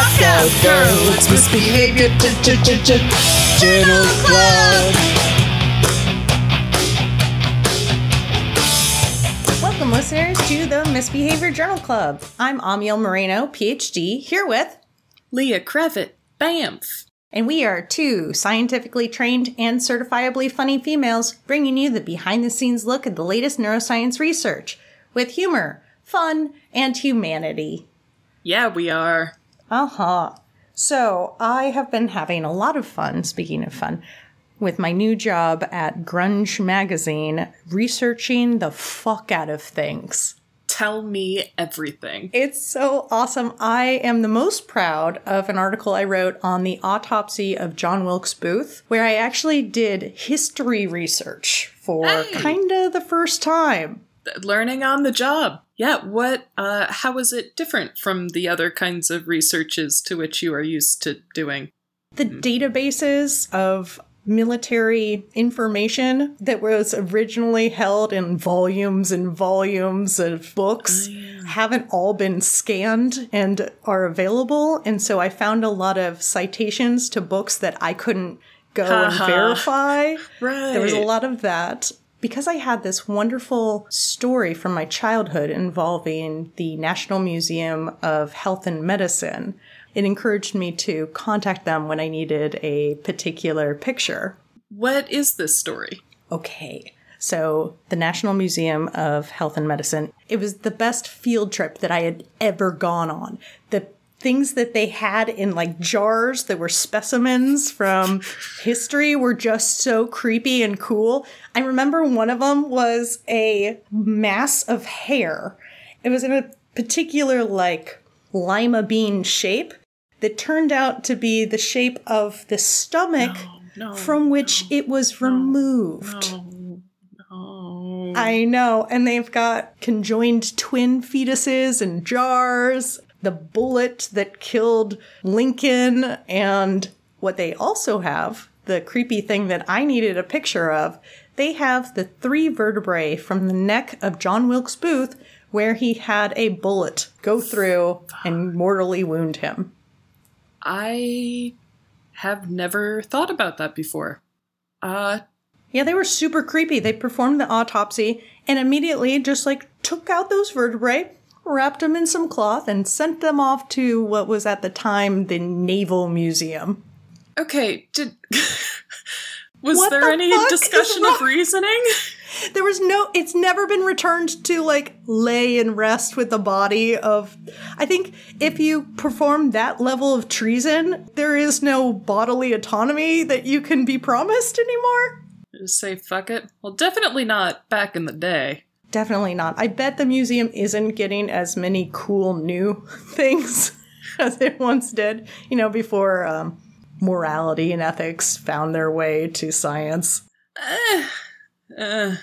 Knockout Girls Misbehavior Journal Club. Welcome, listeners, to the Misbehavior Journal Club. I'm Amiel Moreno, PhD, here with, Leah Crevitt, BAMF. and we are two scientifically trained and certifiably funny females bringing you the behind the scenes look at the latest neuroscience research with humor, fun, and humanity. Yeah, we are. Uh huh. So, I have been having a lot of fun, speaking of fun, with my new job at Grunge Magazine, researching the fuck out of things. Tell me everything. It's so awesome. I am the most proud of an article I wrote on the autopsy of John Wilkes Booth, where I actually did history research for Hey. kind of the first time. Learning on the job. Yeah, what, uh, how is it different from the other kinds of researches to which you are used to doing? The databases of military information that was originally held in volumes and volumes of books haven't all been scanned and are available. And so I found a lot of citations to books that I couldn't go and verify. Right. There was a lot of that. Because I had this wonderful story from my childhood involving the National Museum of Health and Medicine, it encouraged me to contact them when I needed a particular picture. What is this story? Okay. So, the National Museum of Health and Medicine, it was the best field trip that I had ever gone on. The things that they had in like jars that were specimens from history were just so creepy and cool. I remember one of them was a mass of hair. It was in a particular like lima bean shape that turned out to be the shape of the stomach no, from which it was removed. I know. And they've got conjoined twin fetuses in jars, the bullet that killed Lincoln, and what they also have, the creepy thing that I needed a picture of, they have the three vertebrae from the neck of John Wilkes Booth where he had a bullet go through and mortally wound him. I have never thought about that before. Uh, Yeah, they were super creepy. They performed the autopsy and immediately just like took out those vertebrae, wrapped them in some cloth, and sent them off to what was at the time the Naval Museum. okay, did. Was What there the any discussion of reasoning? There was no, it's never been returned to like lay and rest with the body of. I think if you perform that level of treason, there is no bodily autonomy that you can be promised anymore. Just say fuck it? Well, definitely not back in the day. Definitely not. I bet the museum isn't getting as many cool new things as it once did, you know, before um, morality and ethics found their way to science. Uh,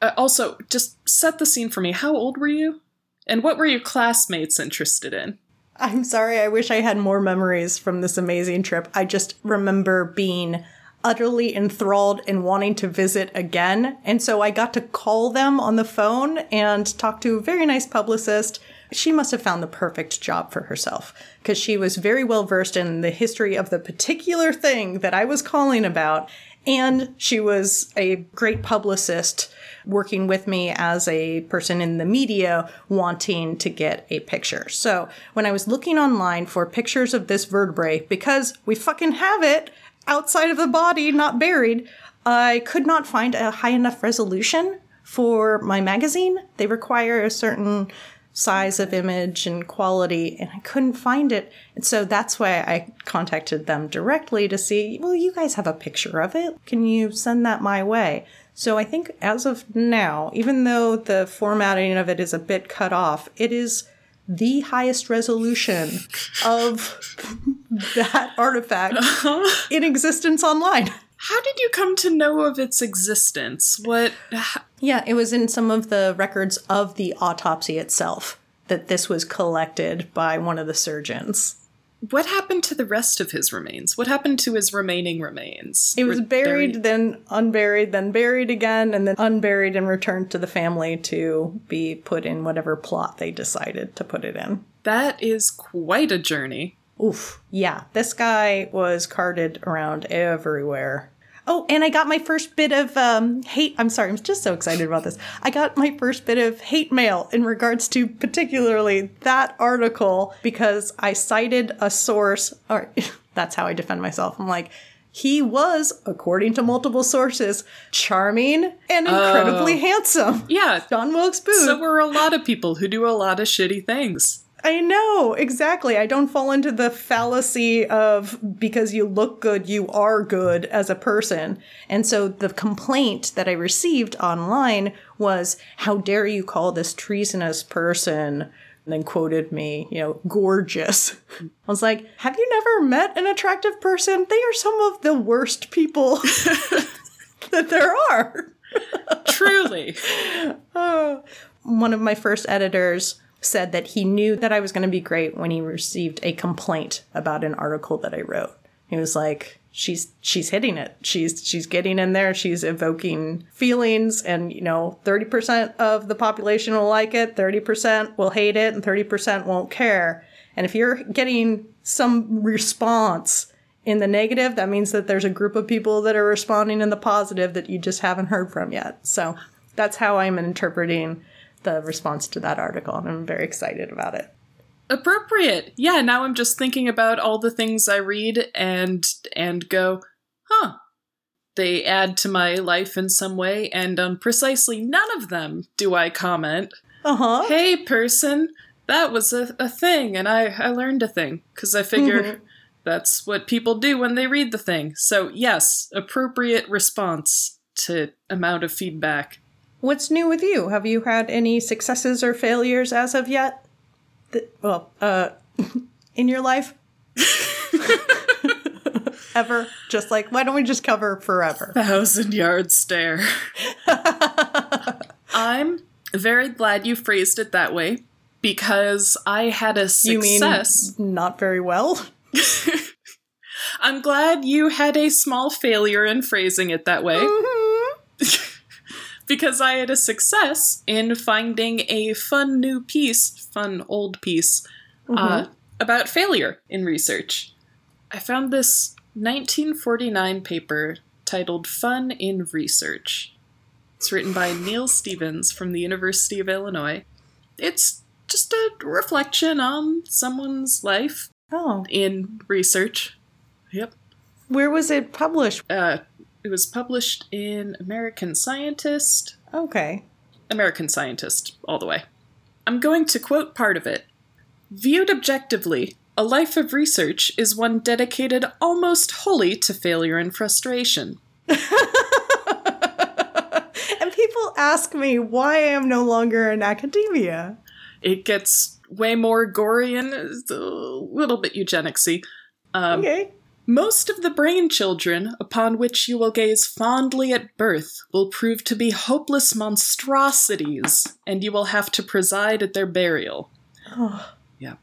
uh, also, just set the scene for me. How old were you? And what were your classmates interested in? I'm sorry, I wish I had more memories from this amazing trip. I just remember being utterly enthralled and wanting to visit again. And so I got to call them on the phone and talk to a very nice publicist. She must have found the perfect job for herself because she was very well versed in the history of the particular thing that I was calling about. And she was a great publicist working with me as a person in the media wanting to get a picture. So when I was looking online for pictures of this vertebrae, because we fucking have it outside of the body, not buried, I could not find a high enough resolution for my magazine. They require a certain size of image and quality, and I couldn't find it. And so that's why I contacted them directly to see, well, you guys have a picture of it. Can you send that my way? So I think as of now, even though the formatting of it is a bit cut off, it is the highest resolution of that artifact in existence online. How did you come to know of its existence? What? Yeah, it was in some of the records of the autopsy itself that this was collected by one of the surgeons. What happened to the rest of his remains? What happened to his remaining remains? He was Were buried, then unburied, then buried again, and then unburied and returned to the family to be put in whatever plot they decided to put it in. That is quite a journey. Oof. Yeah, this guy was carted around everywhere. Oh, and I got my first bit of um, hate. I'm sorry, I'm just so excited about this. I got my first bit of hate mail in regards to particularly that article because I cited a source, or that's how I defend myself. I'm like, he was, according to multiple sources, charming and incredibly Oh. handsome. Yeah. John Wilkes Booth. So were a lot of people who do a lot of shitty things. I know, exactly. I don't fall into the fallacy of because you look good, you are good as a person. And so the complaint that I received online was, How dare you call this treasonous person? And then quoted me, you know, gorgeous. I was like, Have you never met an attractive person? They are some of the worst people that there are. Truly. Uh, one of my first editors said that he knew that I was going to be great when he received a complaint about an article that I wrote. He was like, "She's she's hitting it. She's she's getting in there. She's evoking feelings, and you know, thirty percent of the population will like it, thirty percent will hate it, and thirty percent won't care. And if you're getting some response." In the negative, that means that there's a group of people that are responding in the positive that you just haven't heard from yet. So that's how I'm interpreting the response to that article, and I'm very excited about it. Appropriate. Yeah, now I'm just thinking about all the things I read and and go, huh. They add to my life in some way, and on precisely none of them do I comment. Uh huh. Hey, person, that was a, a thing, and I, I learned a thing, because I figure Mhm. that's what people do when they read the thing. So, yes, appropriate response to amount of feedback. What's new with you? Have you had any successes or failures as of yet? Well, uh, in your life? Ever? Just like, why don't we just cover forever? Thousand yard stare. I'm very glad you phrased it that way because I had a You mean success. not very well? I'm glad you had a small failure in phrasing it that way because I had a success in finding a fun new piece, fun old piece, uh, about failure in research. I found this 1949 paper titled Fun in Research. It's written by Neil Stevens from the University of Illinois. It's just a reflection on someone's life Oh, in research. Yep. where was it published? Uh, it was published in American Scientist. Okay. American Scientist, all the way. I'm going to quote part of it. Viewed objectively, a life of research is one dedicated almost wholly to failure and frustration. And people ask me why I am no longer in academia. It gets way more gory and a little bit eugenicsy. Um, Okay. Most of the brain children upon which you will gaze fondly at birth will prove to be hopeless monstrosities, and you will have to preside at their burial. Oh. Yeah.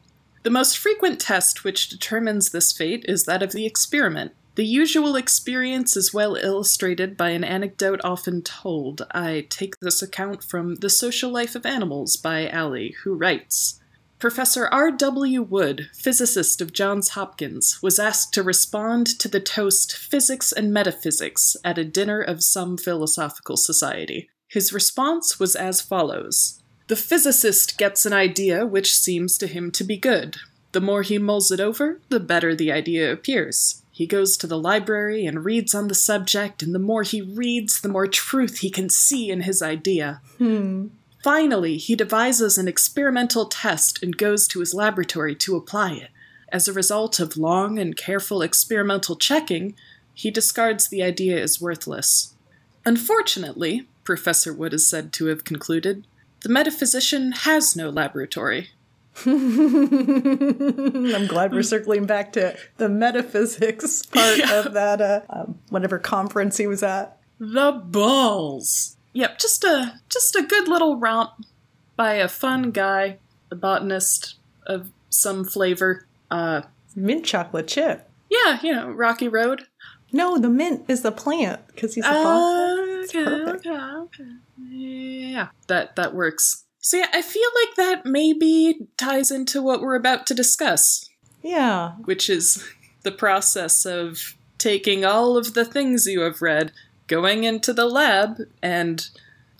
The most frequent test which determines this fate is that of the experiment. The usual experience is well illustrated by an anecdote often told. I take this account from The Social Life of Animals by Allee, who writes Professor R.W. Wood, physicist of Johns Hopkins, was asked to respond to the toast Physics and Metaphysics at a dinner of some philosophical society. His response was as follows The physicist gets an idea which seems to him to be good. The more he mulls it over, the better the idea appears. He goes to the library and reads on the subject, and the more he reads, the more truth he can see in his idea. Hmm. Finally, he devises an experimental test and goes to his laboratory to apply it. As a result of long and careful experimental checking, he discards the idea as worthless. Unfortunately, Professor Wood is said to have concluded, the metaphysician has no laboratory. I'm glad we're circling back to the metaphysics part of that, uh, um, whatever conference he was at. The balls. Yep, just a just a good little romp by a fun guy, a botanist of some flavor. Uh, Mint chocolate chip. Yeah, you know, Rocky Road. No, the mint is the plant because he's a botanist. Okay, perfect. okay, okay. Yeah, that that works. So yeah, I feel like that maybe ties into what we're about to discuss, Yeah. which is the process of taking all of the things you have read, going into the lab, and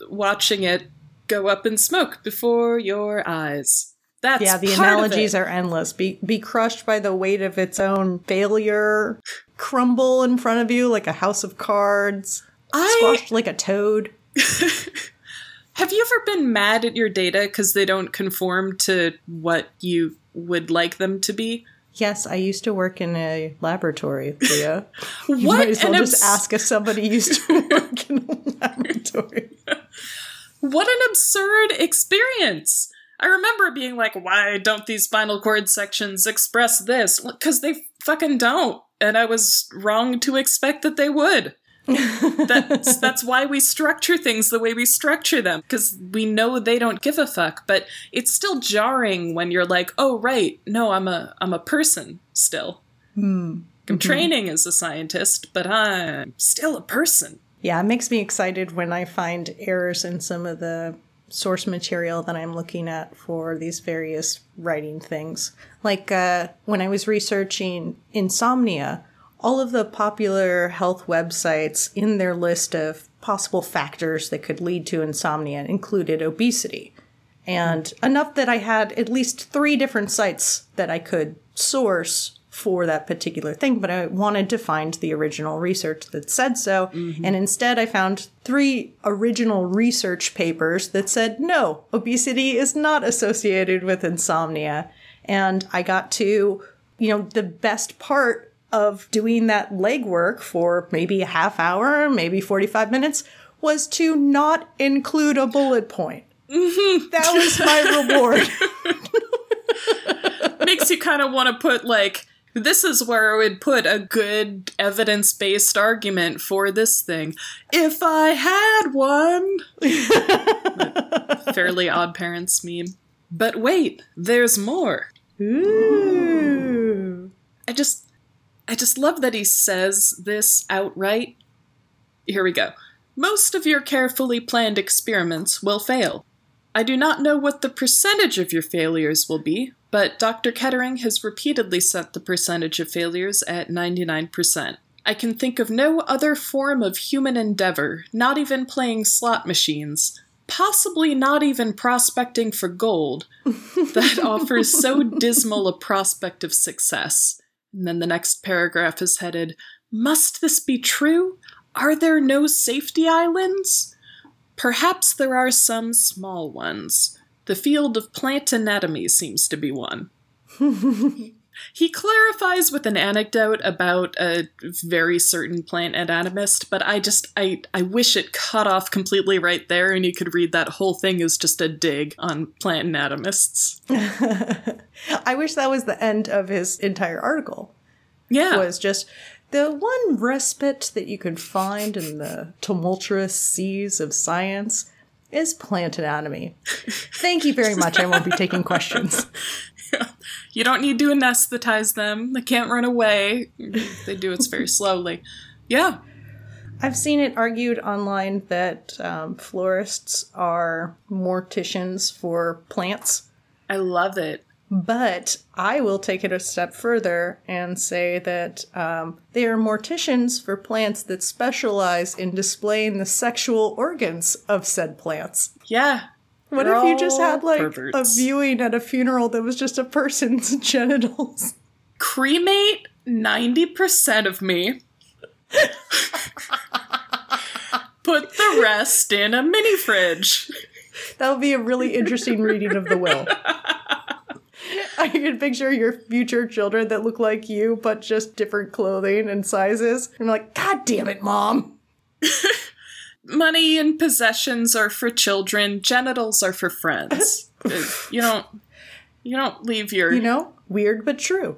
watching it go up in smoke before your eyes. That's yeah, the analogies are endless. Be be crushed by the weight of its own failure, crumble in front of you like a house of cards, I squashed like a toad. Have you ever been mad at your data because they don't conform to what you would like them to be? Yes, I used to work in a laboratory, Leah. You What might as well just abs- ask if somebody used to work in a laboratory. What an absurd experience! I remember being like, why don't these spinal cord sections express this? Because they fucking don't. And I was wrong to expect that they would. That's that's why we structure things the way we structure them because we know they don't give a fuck but it's still jarring when you're like oh right no i'm a i'm a person still. I'm training as a scientist but i'm still a person. Yeah, it makes me excited when I find errors in some of the source material that I'm looking at for these various writing things. Like uh, when I was researching insomnia, all of the popular health websites in their list of possible factors that could lead to insomnia included obesity. And enough that I had at least three different sites that I could source for that particular thing, but I wanted to find the original research that said so. Mm-hmm. And instead, I found three original research papers that said no, obesity is not associated with insomnia. And I got to, you know, the best part of doing that legwork for maybe a half hour, maybe 45 minutes, was to not include a bullet point. Mm-hmm. That was my reward. makes you kind of want to put like this is where I would put a good evidence based argument for this thing. If I had one. Fairly odd parents meme. But wait, there's more. Ooh. I just I just love that he says this outright. Here we go. Most of your carefully planned experiments will fail. I do not know what the percentage of your failures will be, but Dr. Kettering has repeatedly set the percentage of failures at 99%. I can think of no other form of human endeavor, not even playing slot machines, possibly not even prospecting for gold, that offers so dismal a prospect of success. And then the next paragraph is headed Must this be true? Are there no safety islands? Perhaps there are some small ones. The field of plant anatomy seems to be one. he clarifies with an anecdote about a very certain plant anatomist, but I just I I wish it cut off completely right there and you could read that whole thing as just a dig on plant anatomists. I wish that was the end of his entire article. Yeah. It was just the one respite that you could find in the tumultuous seas of science is plant anatomy. Thank you very much. I won't be taking questions. You don't need to anesthetize them. They can't run away. They do it very slowly. Yeah. I've seen it argued online that um, florists are morticians for plants. I love it. But I will take it a step further and say that um, they are morticians for plants that specialize in displaying the sexual organs of said plants. Yeah. What if you just had like perverts. a viewing at a funeral that was just a person's genitals? Cremate 90% of me. Put the rest in a mini fridge. That would be a really interesting reading of the will. I can picture your future children that look like you, but just different clothing and sizes. I'm like, God damn it, mom. Money and possessions are for children, genitals are for friends. You don't you don't leave your You know, weird but true.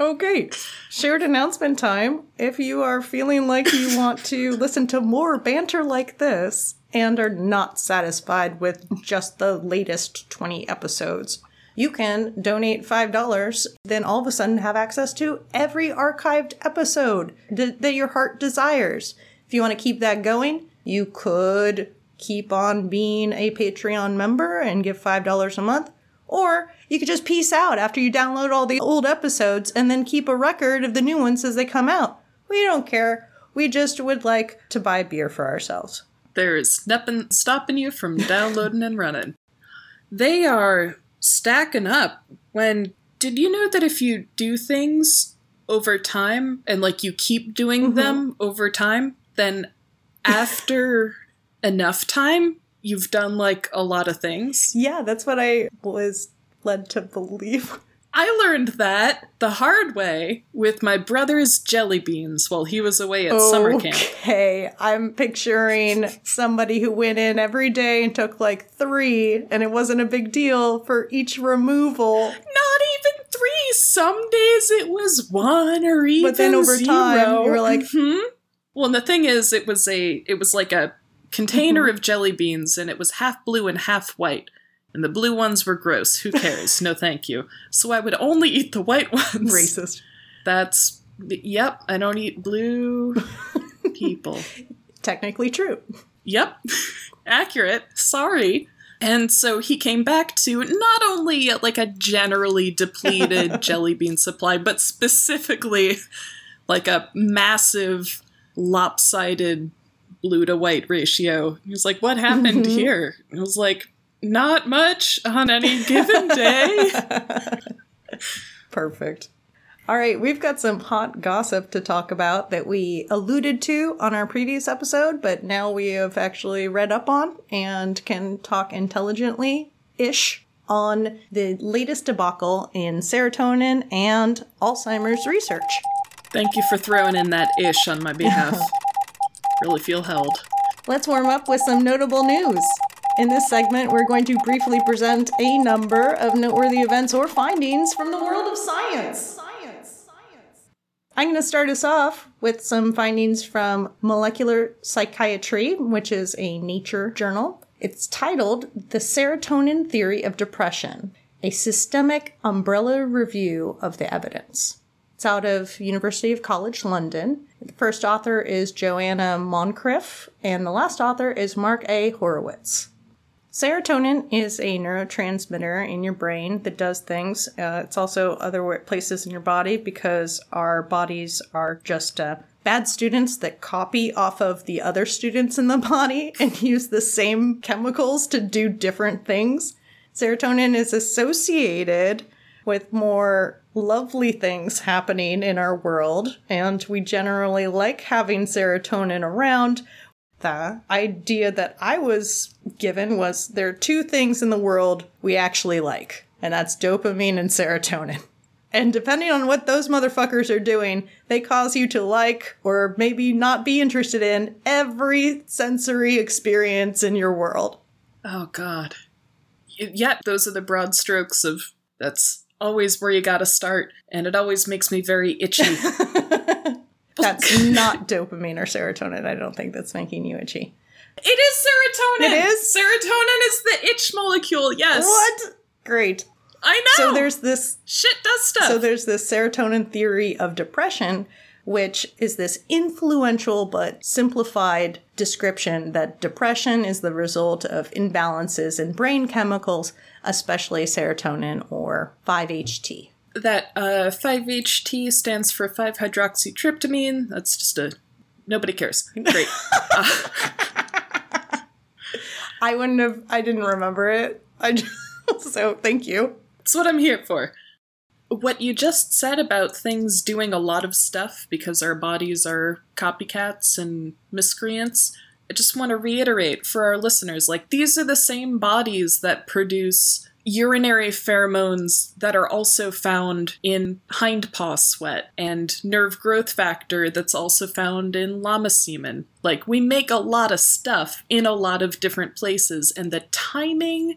okay, shared announcement time. If you are feeling like you want to listen to more banter like this and are not satisfied with just the latest 20 episodes, you can donate $5, then all of a sudden have access to every archived episode that your heart desires. If you want to keep that going, you could keep on being a Patreon member and give $5 a month. Or you could just peace out after you download all the old episodes and then keep a record of the new ones as they come out. We don't care. We just would like to buy beer for ourselves. There's nothing stopping you from downloading and running. They are stacking up. When did you know that if you do things over time and like you keep doing mm-hmm. them over time, then after enough time, you've done like a lot of things? Yeah, that's what I was led to believe. I learned that the hard way with my brother's jelly beans while he was away at summer camp. Okay, I'm picturing somebody who went in every day and took like three, and it wasn't a big deal for each removal. Not even three. Some days it was one or even But then over zero. time, you were like- hmm Well, and the thing is, it was a it was like a container Mm-hmm. of jelly beans, and it was half blue and half white. And the blue ones were gross. Who cares? no, thank you. So I would only eat the white ones. Racist. That's yep. I don't eat blue people. Technically true. Yep, accurate. Sorry. And so he came back to not only like a generally depleted jelly bean supply, but specifically like a massive lopsided blue to white ratio. He was like, What happened mm-hmm. here? I was like, Not much on any given day. Perfect. All right, we've got some hot gossip to talk about that we alluded to on our previous episode, but now we have actually read up on and can talk intelligently ish on the latest debacle in serotonin and Alzheimer's research. Thank you for throwing in that ish on my behalf. Really feel held. Let's warm up with some notable news. In this segment, we're going to briefly present a number of noteworthy events or findings from the world of science. science. science. I'm going to start us off with some findings from Molecular Psychiatry, which is a Nature journal. It's titled The Serotonin Theory of Depression, a systemic umbrella review of the evidence. It's out of University of College London. The first author is Joanna Moncrieff, and the last author is Mark A. Horowitz. Serotonin is a neurotransmitter in your brain that does things. Uh, it's also other places in your body because our bodies are just uh, bad students that copy off of the other students in the body and use the same chemicals to do different things. Serotonin is associated with more lovely things happening in our world, and we generally like having serotonin around. The idea that I was given was there are two things in the world we actually like, and that's dopamine and serotonin. And depending on what those motherfuckers are doing, they cause you to like or maybe not be interested in every sensory experience in your world. Oh God. Yet those are the broad strokes of that's always where you gotta start, and it always makes me very itchy. That's not dopamine or serotonin. I don't think that's making you itchy. it is serotonin. It is? Serotonin is the itch molecule. Yes. What? Great. I know. So there's this shit does stuff. So there's this serotonin theory of depression, which is this influential but simplified description that depression is the result of imbalances in brain chemicals, especially serotonin or 5-HT. that uh, 5-HT stands for 5-hydroxytryptamine. That's just a nobody cares. Great. I wouldn't have I didn't remember it. I just, so thank you. That's what I'm here for. What you just said about things doing a lot of stuff because our bodies are copycats and miscreants, I just want to reiterate for our listeners like, these are the same bodies that produce urinary pheromones that are also found in hind paw sweat and nerve growth factor that's also found in llama semen. Like, we make a lot of stuff in a lot of different places, and the timing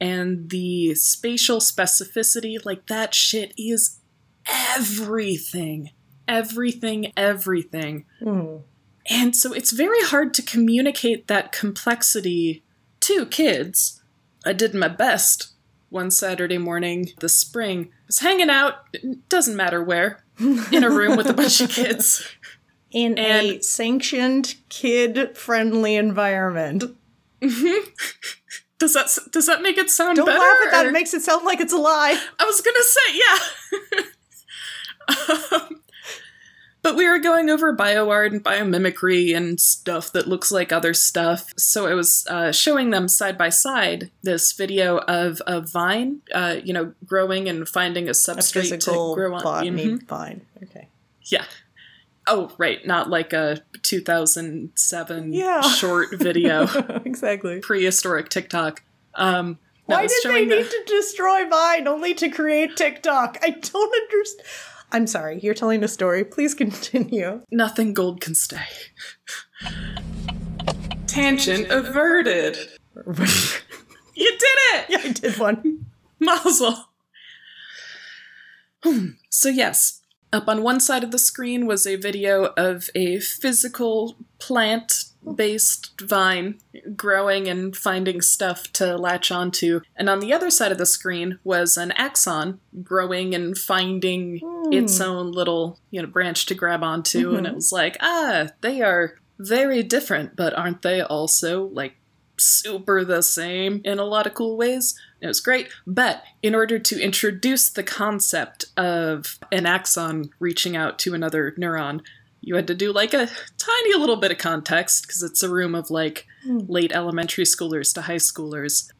and the spatial specificity, like that shit is everything. Everything, everything. Mm. And so it's very hard to communicate that complexity to kids. I did my best. one Saturday morning this spring. I was hanging out, doesn't matter where, in a room with a bunch of kids. In a sanctioned, kid friendly environment. Does that does that make it sound Don't better? laugh at that, or- it makes it sound like it's a lie. I was gonna say, yeah. um, but we were going over bioart and biomimicry and stuff that looks like other stuff. So I was uh, showing them side by side this video of a vine, uh, you know, growing and finding a A substrate physical to grow on. botany Mhm. vine. Okay. Yeah. Oh, right, not like a 2007 Yeah. short video, exactly. prehistoric TikTok. Um, no, Why did they the- need to destroy Vine only to create TikTok? I don't understand. I'm sorry, you're telling a story. Please continue. Nothing gold can stay. Tangent averted. You did it! yeah, I did one. Mazel. Hmm. so, yes, up on one side of the screen was a video of a physical plant based vine growing and finding stuff to latch onto. And on the other side of the screen was an axon growing and finding its own little, you know, branch to grab onto. And it was like, ah, they are very different, but aren't they also like super the same in a lot of cool ways. It was great, but in order to introduce the concept of an axon reaching out to another neuron, you had to do like a tiny little bit of context because it's a room of like hmm. late elementary schoolers to high schoolers.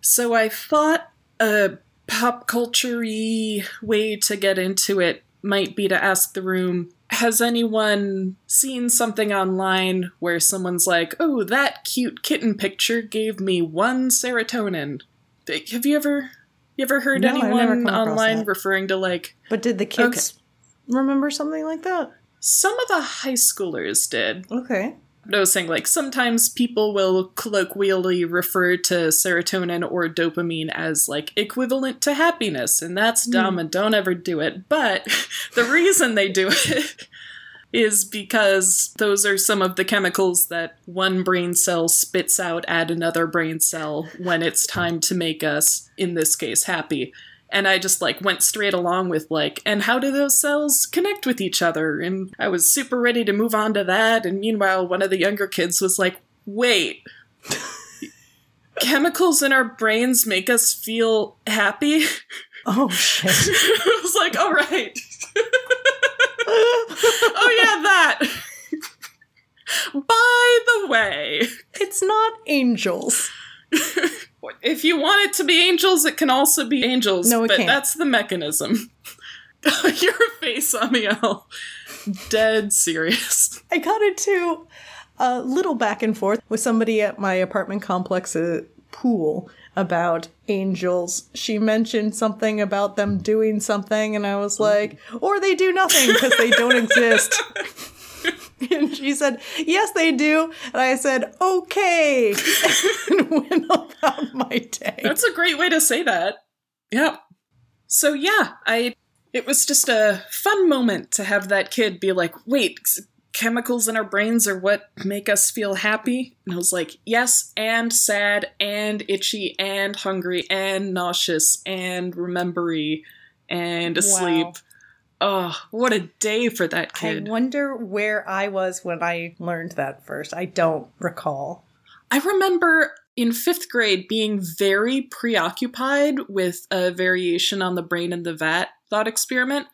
So I thought a pop culture way to get into it might be to ask the room Has anyone seen something online where someone's like, oh, that cute kitten picture gave me one serotonin? Have you ever. You ever heard No, anyone online referring to like But did the kids remember something like that? some of the high schoolers did? Okay. I was saying, like, sometimes people will colloquially refer to serotonin or dopamine as, like, equivalent to happiness, and that's hmm. dumb and don't ever do it. But the reason they do it is because those are some of the chemicals that one brain cell spits out at another brain cell when it's time to make us, in this case, happy. And I just like went straight along with like, and how do those cells connect with each other? And I was super ready to move on to that. And meanwhile, one of the younger kids was like, wait, chemicals in our brains make us feel happy? Oh shit. I was like, all right. oh, yeah, that. By the way, it's not angels. If you want it to be angels, it can also be angels. No, it but can't. that's the mechanism. Your face, Amiel. Dead serious. I got into a little back and forth with somebody at my apartment complex uh, pool about angels. She mentioned something about them doing something, and I was like, or they do nothing because they don't exist. and she said, yes, they do. And I said, okay. and went about my day. That's a great way to say that. Yeah. So yeah, I it was just a fun moment to have that kid be like, "Wait, chemicals in our brains are what make us feel happy?" And I was like, "Yes, and sad and itchy and hungry and nauseous and remembery and asleep." Wow. Oh, what a day for that kid. I wonder where I was when I learned that first. I don't recall. I remember in fifth grade being very preoccupied with a variation on the brain in the vat thought experiment.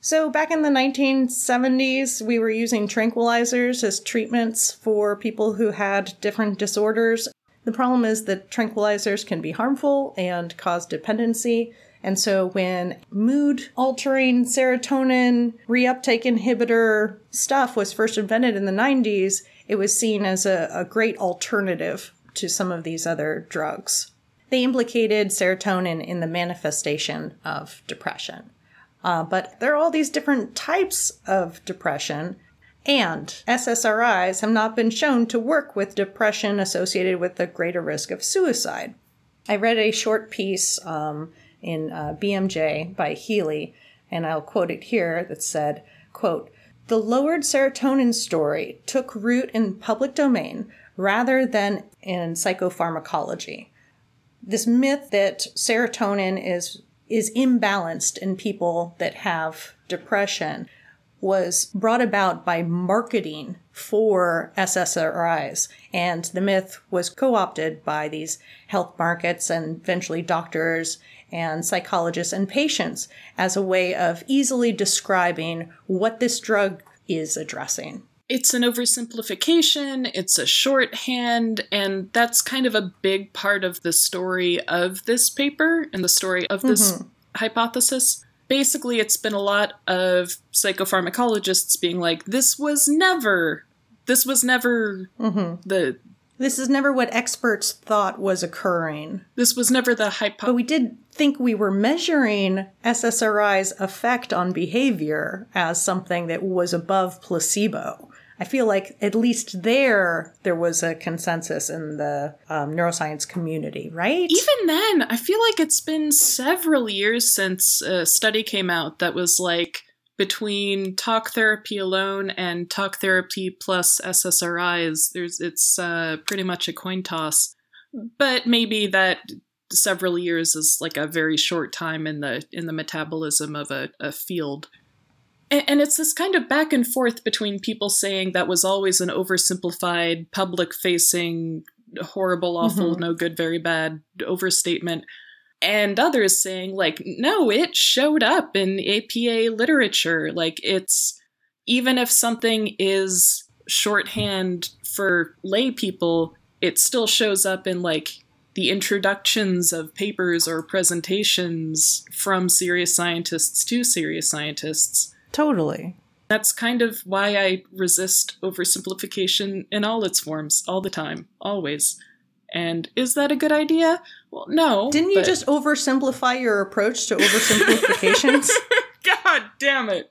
So, back in the 1970s, we were using tranquilizers as treatments for people who had different disorders. The problem is that tranquilizers can be harmful and cause dependency. And so, when mood altering serotonin reuptake inhibitor stuff was first invented in the 90s, it was seen as a, a great alternative to some of these other drugs. They implicated serotonin in the manifestation of depression. Uh, but there are all these different types of depression, and SSRIs have not been shown to work with depression associated with a greater risk of suicide. I read a short piece um, in uh, BMJ by Healy, and I'll quote it here that said, quote, the lowered serotonin story took root in public domain rather than in psychopharmacology. this myth that serotonin is is imbalanced in people that have depression was brought about by marketing for SSRIs. And the myth was co opted by these health markets and eventually doctors and psychologists and patients as a way of easily describing what this drug is addressing. It's an oversimplification, it's a shorthand, and that's kind of a big part of the story of this paper and the story of this mm-hmm. hypothesis. Basically, it's been a lot of psychopharmacologists being like, this was never, this was never mm-hmm. the this is never what experts thought was occurring. This was never the hypothesis. But we did think we were measuring SSRI's effect on behavior as something that was above placebo. I feel like at least there, there was a consensus in the um, neuroscience community, right? Even then, I feel like it's been several years since a study came out that was like between talk therapy alone and talk therapy plus SSRIs. There's it's uh, pretty much a coin toss, but maybe that several years is like a very short time in the in the metabolism of a, a field. And, and it's this kind of back and forth between people saying that was always an oversimplified, public facing, horrible, awful, mm-hmm. no good, very bad overstatement, and others saying, like, no, it showed up in APA literature. Like, it's even if something is shorthand for lay people, it still shows up in like the introductions of papers or presentations from serious scientists to serious scientists. Totally. That's kind of why I resist oversimplification in all its forms, all the time, always. And is that a good idea? Well, no. Didn't you but... just oversimplify your approach to oversimplifications? God damn it.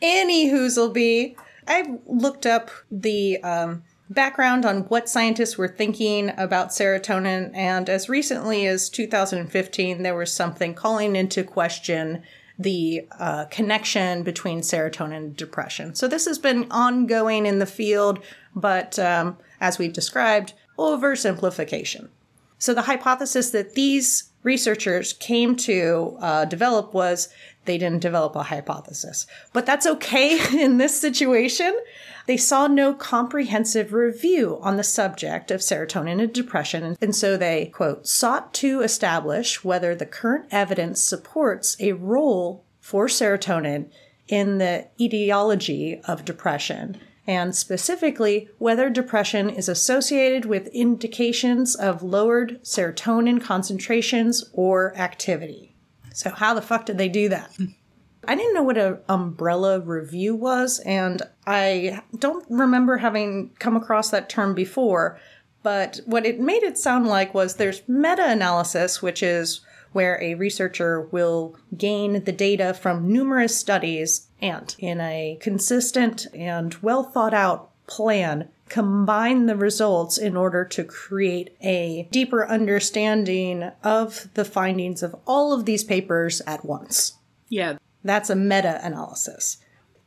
Any be. I looked up the um, background on what scientists were thinking about serotonin, and as recently as 2015, there was something calling into question the uh, connection between serotonin and depression. So this has been ongoing in the field, but um, as we've described, oversimplification. So the hypothesis that these researchers came to uh, develop was they didn't develop a hypothesis. But that's okay in this situation. They saw no comprehensive review on the subject of serotonin and depression, and so they, quote, sought to establish whether the current evidence supports a role for serotonin in the etiology of depression and specifically whether depression is associated with indications of lowered serotonin concentrations or activity. So, how the fuck did they do that? I didn't know what an umbrella review was, and I don't remember having come across that term before. But what it made it sound like was there's meta analysis, which is where a researcher will gain the data from numerous studies and, in a consistent and well thought out plan, combine the results in order to create a deeper understanding of the findings of all of these papers at once. Yeah. That's a meta analysis.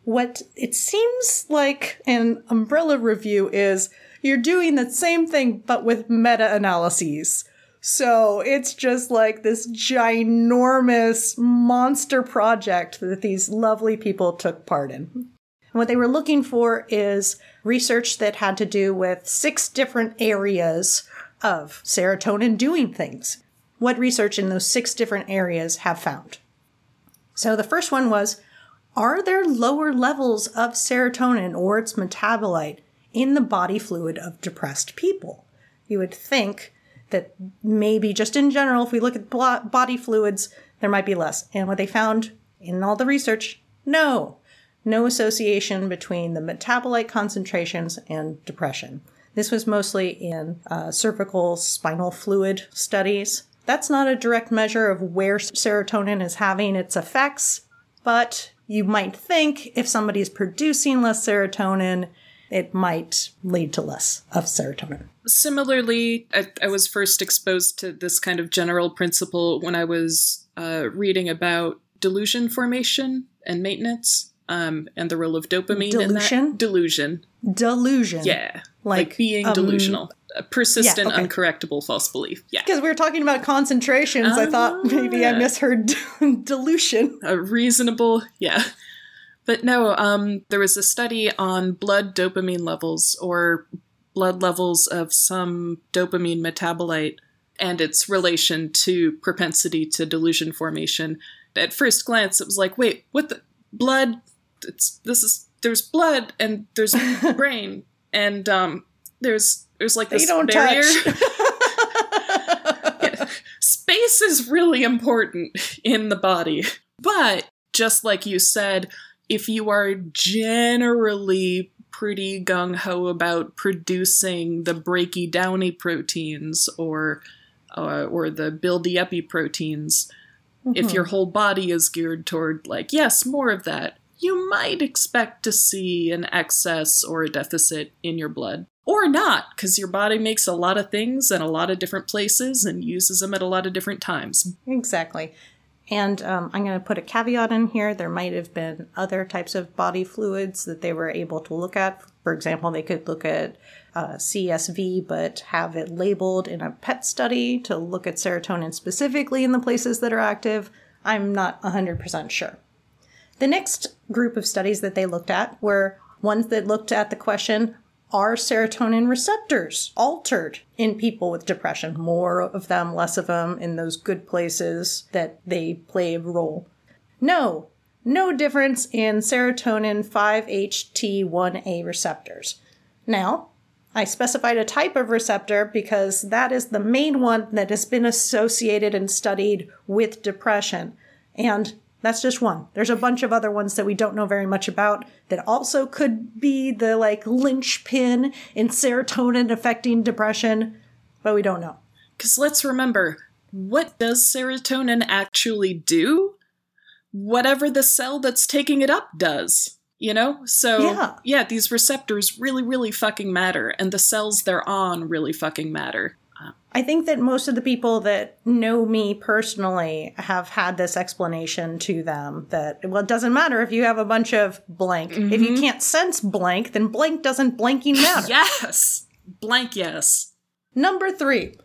What it seems like an umbrella review is you're doing the same thing but with meta analyses. So it's just like this ginormous monster project that these lovely people took part in. And what they were looking for is research that had to do with six different areas of serotonin doing things. What research in those six different areas have found? So the first one was Are there lower levels of serotonin or its metabolite in the body fluid of depressed people? You would think that maybe just in general, if we look at body fluids, there might be less. And what they found in all the research, no, no association between the metabolite concentrations and depression. This was mostly in uh, cerebrospinal fluid studies. That's not a direct measure of where serotonin is having its effects, but you might think if somebody's producing less serotonin, it might lead to less of serotonin. Similarly, I, I was first exposed to this kind of general principle when I was uh, reading about delusion formation and maintenance um, and the role of dopamine delusion? in that. Delusion. Delusion. Yeah. Like, like being um, delusional. a persistent, Yeah, okay. uncorrectable false belief. Yeah. Because we were talking about concentrations, I thought maybe I misheard dilution. a reasonable yeah but no um there was a study on blood dopamine levels or blood levels of some dopamine metabolite and its relation to propensity to delusion formation. At first glance it was like wait what the blood it's this is there's blood and there's brain. And um there's there's like this don't barrier. space is really important in the body. But just like you said, if you are generally pretty gung ho about producing the breaky downy proteins or uh, or the buildy uppy proteins, if your whole body is geared toward like yes, more of that, you might expect to see an excess or a deficit in your blood. Or not, because your body makes a lot of things in a lot of different places and uses them at a lot of different times. Exactly. And um, I'm going to put a caveat in here. There might have been other types of body fluids that they were able to look at. For example, they could look at uh, CSF, but have it labeled in a PET study to look at serotonin specifically in the places that are active. I'm not 100% sure. The next group of studies that they looked at were ones that looked at the question are serotonin receptors altered in people with depression? More of them, less of them, in those good places that they play a role? No, no difference in serotonin 5-HT1A receptors. Now, I specified a type of receptor because that is the main one that has been associated and studied with depression. And that's just one. There's a bunch of other ones that we don't know very much about that also could be the like linchpin in serotonin affecting depression, but we don't know. Because let's remember, what does serotonin actually do? Whatever the cell that's taking it up does. You know? So, Yeah. these receptors really, really fucking matter, and the cells they're on really fucking matter. I think that most of the people that know me personally have had this explanation to them that, well, it doesn't matter if you have a bunch of blank. If you mm-hmm. can't sense blank, then blank doesn't blanking matter. Yes! Blank yes. Number three,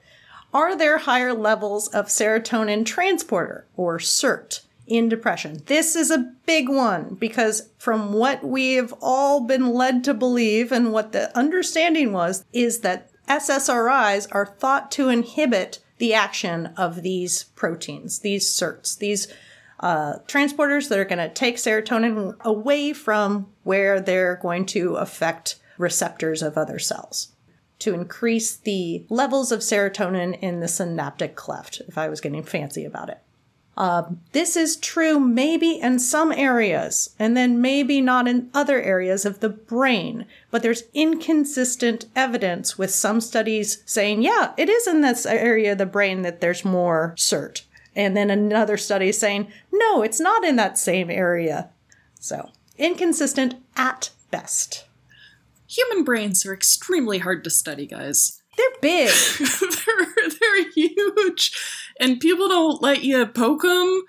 are there higher levels of serotonin transporter or SERT in depression? This is a big one because from what we've all been led to believe and what the understanding was is that SSRIs are thought to inhibit the action of these proteins, these SERTs, these uh, transporters that are going to take serotonin away from where they're going to affect receptors of other cells to increase the levels of serotonin in the synaptic cleft, if I was getting fancy about it. Um, this is true maybe in some areas, and then maybe not in other areas of the brain, but there's inconsistent evidence with some studies saying, yeah, it is in this area of the brain that there's more SERT. And then another study saying, no, it's not in that same area. So, inconsistent at best. Human brains are extremely hard to study, guys. They're big. they're, they're huge, and people don't let you poke them,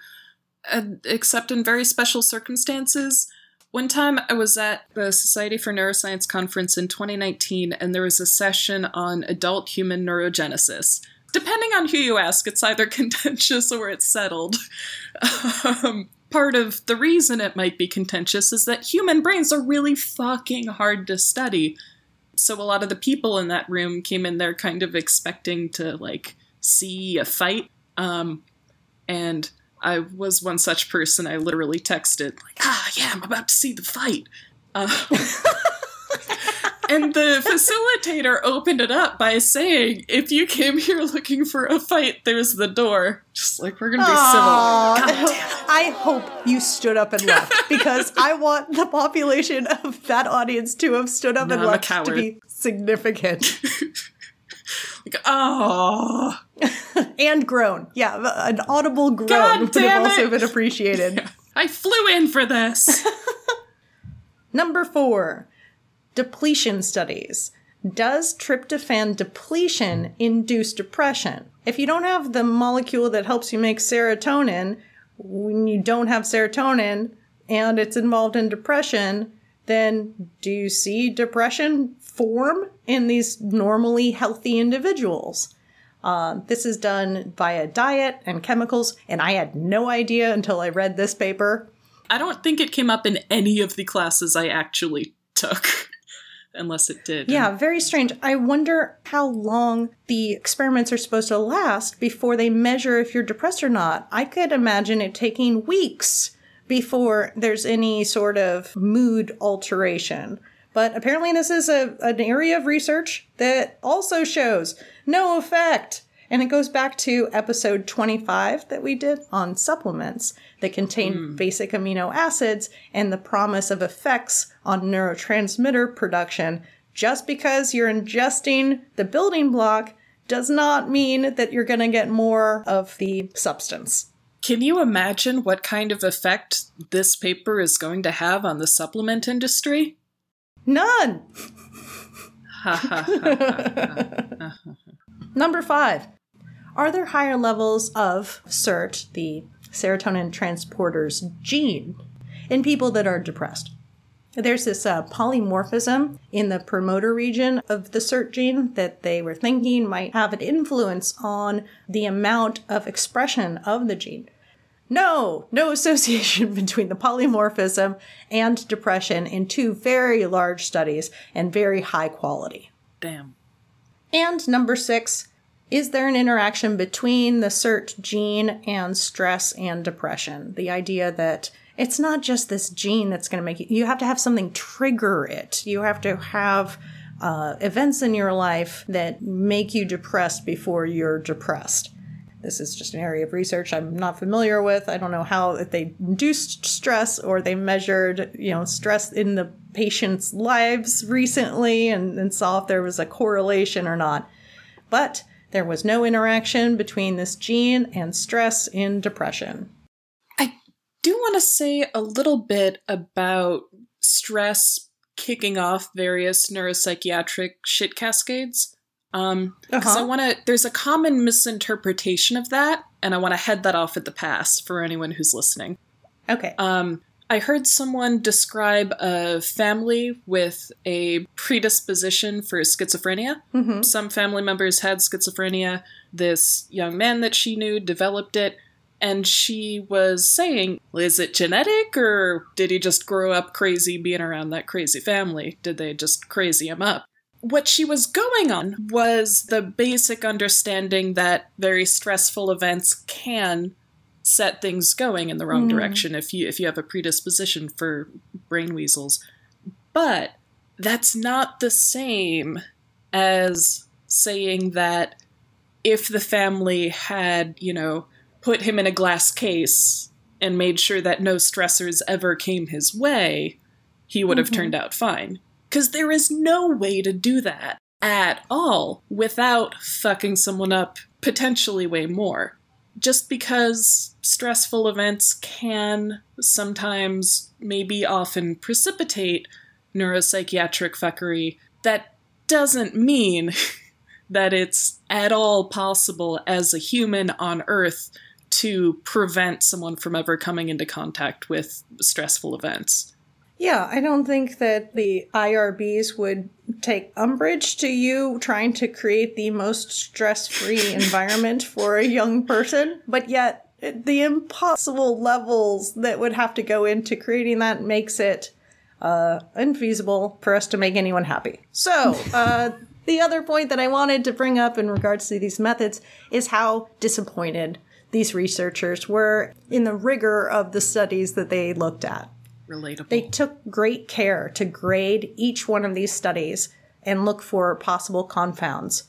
except in very special circumstances. One time I was at the Society for Neuroscience conference in 2019, and there was a session on adult human neurogenesis. Depending on who you ask, it's either contentious or it's settled. um, part of the reason it might be contentious is that human brains are really fucking hard to study. So a lot of the people in that room came in there kind of expecting to like see a fight. Um, and I was one such person. I literally texted like, "Ah, yeah, I'm about to see the fight." Uh, and the facilitator opened it up by saying, "If you came here looking for a fight, there's the door." Just like we're gonna be Aw, civil. It. I hope you stood up and left because I want the population of that audience to have stood up No, and I'm left to be significant Like, oh, and grown. Yeah, an audible groan God would have damn also it. been appreciated. I flew in for this. Number four, depletion studies. Does tryptophan depletion induce depression? If you don't have the molecule that helps you make serotonin, when you don't have serotonin and it's involved in depression, then do you see depression form in these normally healthy individuals. Uh, this is done via diet and chemicals, and I had no idea until I read this paper. I don't think it came up in any of the classes I actually took, unless it did. Yeah, very strange. I wonder how long the experiments are supposed to last before they measure if you're depressed or not. I could imagine it taking weeks before there's any sort of mood alteration. But apparently, this is a, an area of research that also shows no effect. And it goes back to episode 25 that we did on supplements that contain hmm. basic amino acids and the promise of effects on neurotransmitter production. Just because you're ingesting the building block does not mean that you're going to get more of the substance. Can you imagine what kind of effect this paper is going to have on the supplement industry? None! Number five, are there higher levels of SERT, the serotonin transporters gene, in people that are depressed? There's this uh, polymorphism in the promoter region of the SERT gene that they were thinking might have an influence on the amount of expression of the gene. No, no association between the polymorphism and depression in two very large studies and very high quality. Damn. And number six, is there an interaction between the SERT gene and stress and depression? The idea that it's not just this gene that's going to make you, you have to have something trigger it. You have to have uh, events in your life that make you depressed before you're depressed. This is just an area of research I'm not familiar with. I don't know how if they induced stress or they measured, you know, stress in the patient's lives recently and, and saw if there was a correlation or not. But there was no interaction between this gene and stress in depression. I do want to say a little bit about stress kicking off various neuropsychiatric shit cascades. Um, because I Uh-huh. want to. There's a common misinterpretation of that, and I want to head that off at the pass for anyone who's listening. Okay. Um, I heard someone describe a family with a predisposition for schizophrenia. Mhm. Some family members had schizophrenia. This young man that she knew developed it, and she was saying, Is it genetic, or did he just grow up crazy being around that crazy family? Did they just crazy him up? What she was going on was the basic understanding that very stressful events can set things going in the wrong hmm. direction if you if you have a predisposition for brain weasels. But that's not the same as saying that if the family had, you know, put him in a glass case and made sure that no stressors ever came his way, he would have mm-hmm. turned out fine. Because there is no way to do that at all without fucking someone up potentially way more just because stressful events can sometimes, maybe often, precipitate neuropsychiatric fuckery, that doesn't mean that it's at all possible as a human on Earth to prevent someone from ever coming into contact with stressful events. Yeah, I don't think that the IRBs would take umbrage to you trying to create the most stress free environment for a young person, but yet the impossible levels that would have to go into creating that makes it uh, infeasible for us to make anyone happy. So, uh, the other point that I wanted to bring up in regards to these methods is how disappointed these researchers were in the rigor of the studies that they looked at. Relatable. They took great care to grade each one of these studies and look for possible confounds.